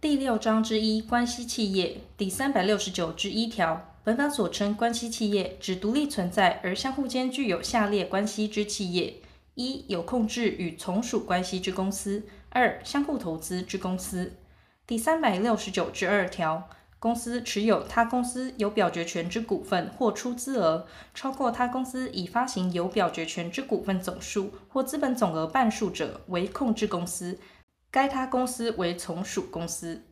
第六章之一关系企业第三百六十九之一条，本法所称关系企业，指独立存在而相互间具有下列关系之企业：一、有控制与从属关系之公司；二、相互投资之公司。第三百六十九之二条，公司持有他公司有表决权之股份或出资额超过他公司已发行有表决权之股份总数或资本总额半数者，为控制公司。该他公司为从属公司，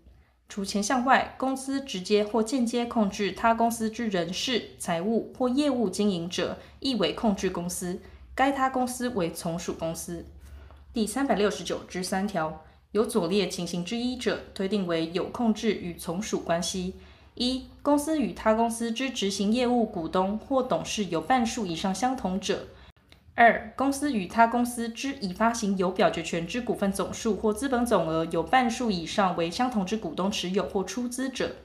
除前项外，公司直接或间接控制他公司之人事、财务或业务经营者，亦为控制公司。该他公司为从属公司。第三百六十九之三条，有左列情形之一者，推定为有控制与从属关系：一、公司与他公司之执行业务股东或董事有半数以上相同者。二、公司与他公司之已发行有表决权之股份总数或资本总额有半数以上为相同之股东持有或出资者。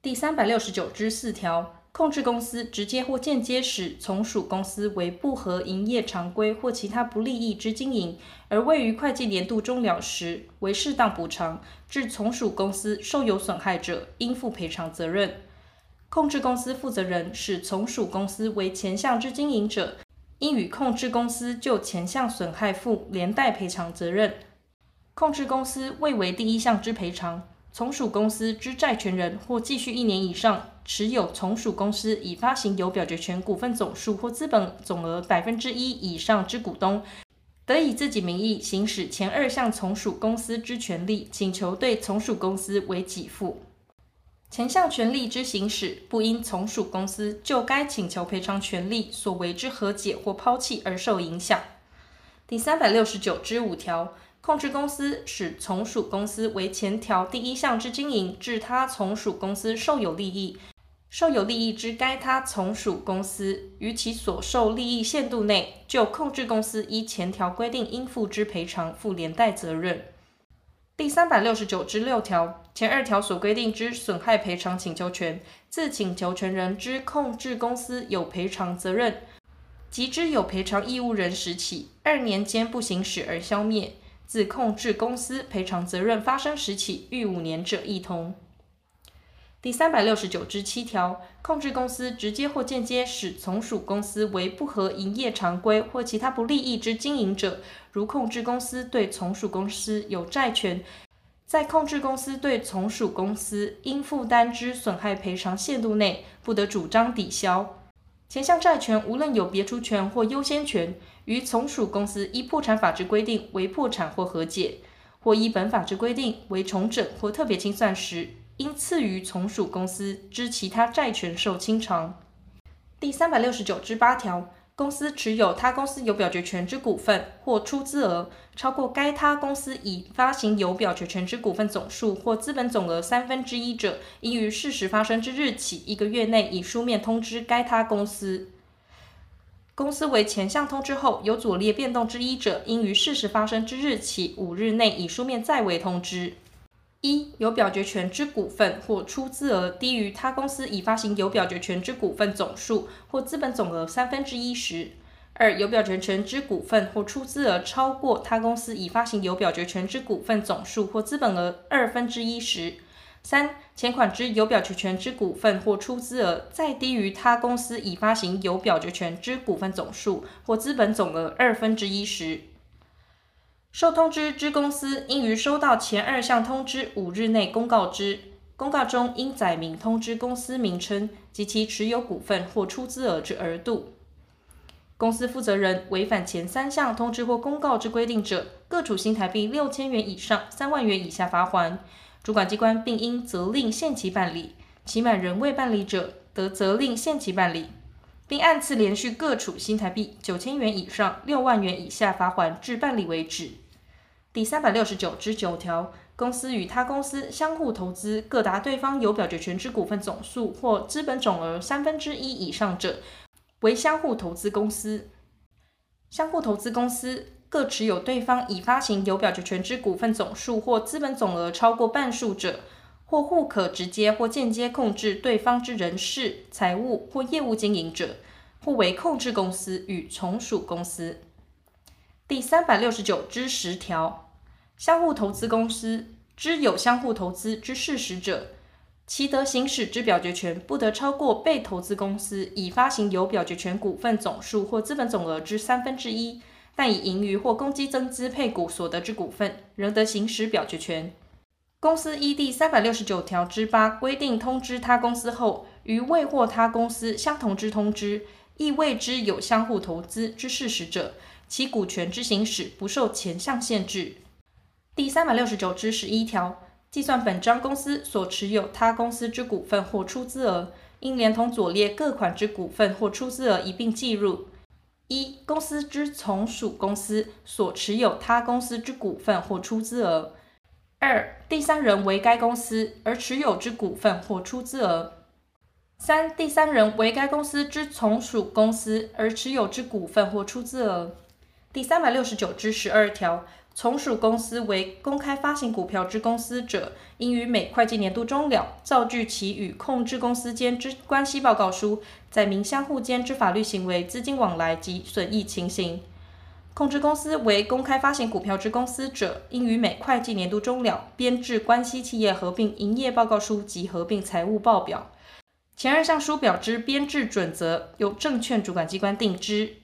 第三百六十九之四条，控制公司直接或间接使从属公司为不合营业常规或其他不利益之经营，而位于会计年度终了时为适当补偿，致从属公司受有损害者，应负赔偿责任。控制公司负责人使从属公司为前项之经营者。应与控制公司就前项损害负连带赔偿责任。控制公司未为第一项之赔偿，从属公司之债权人或继续一年以上持有从属公司已发行有表决权股份总数或资本总额百分之一以上之股东，得以自己名义行使前二项从属公司之权利，请求对从属公司为给付。前项权利之行使，不因从属公司就该请求赔偿权利所为之和解或抛弃而受影响。第三百六十九之五条，控制公司使从属公司为前条第一项之经营，致他从属公司受有利益，受有利益之该他从属公司于其所受利益限度内，就控制公司依前条规定应付之赔偿负连带责任。第三百六十九之六条，前二条所规定之损害赔偿请求权，自请求权人之控制公司有赔偿责任即之有赔偿义务人时起二年间不行使而消灭；自控制公司赔偿责任发生时起逾五年者，一同。第三百六十九之七条，控制公司直接或间接使从属公司为不合营业常规或其他不利益之经营者，如控制公司对从属公司有债权，在控制公司对从属公司应负担之损害赔偿限度内，不得主张抵销。前项债权无论有别除权或优先权，于从属公司依破产法之规定为破产或和解，或依本法之规定为重整或特别清算时，应次于从属公司之其他债权受清偿。第三百六十九之八条，公司持有他公司有表决权之股份或出资额超过该他公司已发行有表决权之股份总数或资本总额三分之一者，应于事实发生之日起一个月内以书面通知该他公司。公司为前项通知后有左列变动之一者，应于事实发生之日起五日内以书面再为通知。一、有表决权之股份或出资额低于他公司已发行有表决权之股份总数或资本总额三分之一时；二、有表决权之股份或出资额超过他公司已发行有表决权之股份总数或资本额二分之一时；三、前款之有表决权之股份或出资额再低于他公司已发行有表决权之股份总数或资本总额二分之一时。受通知之公司应于收到前二项通知五日内公告之，公告中应载明通知公司名称及其持有股份或出资额之额度。公司负责人违反前三项通知或公告之规定者，各处新台币六千元以上三万元以下罚锾。主管机关并应责令限期办理，期满仍未办理者，得责令限期办理，并按次连续各处新台币九千元以上六万元以下罚锾至办理为止。第三百六十九之九条，公司与他公司相互投资各达对方有表决权之股份总数或资本总额三分之一以上者，为相互投资公司。相互投资公司各持有对方已发行有表决权之股份总数或资本总额超过半数者，或互可直接或间接控制对方之人事、财务或业务经营者，或为控制公司与从属公司。第三百六十九之十条。相互投资公司之有相互投资之事实者，其得行使之表决权不得超过被投资公司已发行有表决权股份总数或资本总额之三分之一，但以盈余或公积增资配股所得之股份，仍得行使表决权。公司依第三百六十九条之八规定通知他公司后，于未获他公司相同之通知，亦未知有相互投资之事实者，其股权之行使不受前项限制。第三百六十九之十一条，计算本章公司所持有他公司之股份或出资额，应连同左列各款之股份或出资额一并计入：一、公司之从属公司所持有他公司之股份或出资额。二、第三人为该公司而持有之股份或出资额；三、第三人为该公司之从属公司而持有之股份或出资额。第三百六十九之十二条，从属公司为公开发行股票之公司者，应于每会计年度终了，造具其与控制公司间之关系报告书，载明相互间之法律行为、资金往来及损益情形。控制公司为公开发行股票之公司者，应于每会计年度终了，编制关系企业合并营业报告书及合并财务报表。前二项书表之编制准则，由证券主管机关定之。